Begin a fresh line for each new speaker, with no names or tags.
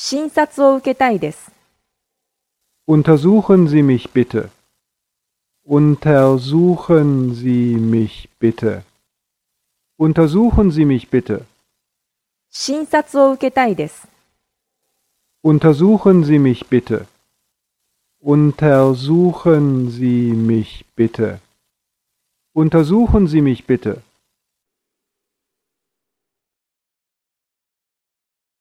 診察を受けたいです。
Untersuchen Sie mich bitte. Untersuchen Sie mich bitte. Untersuchen Sie mich bitte.
診察を受けたいです。
Untersuchen Sie mich bitte. Untersuchen Sie mich bitte. Untersuchen Sie mich bitte.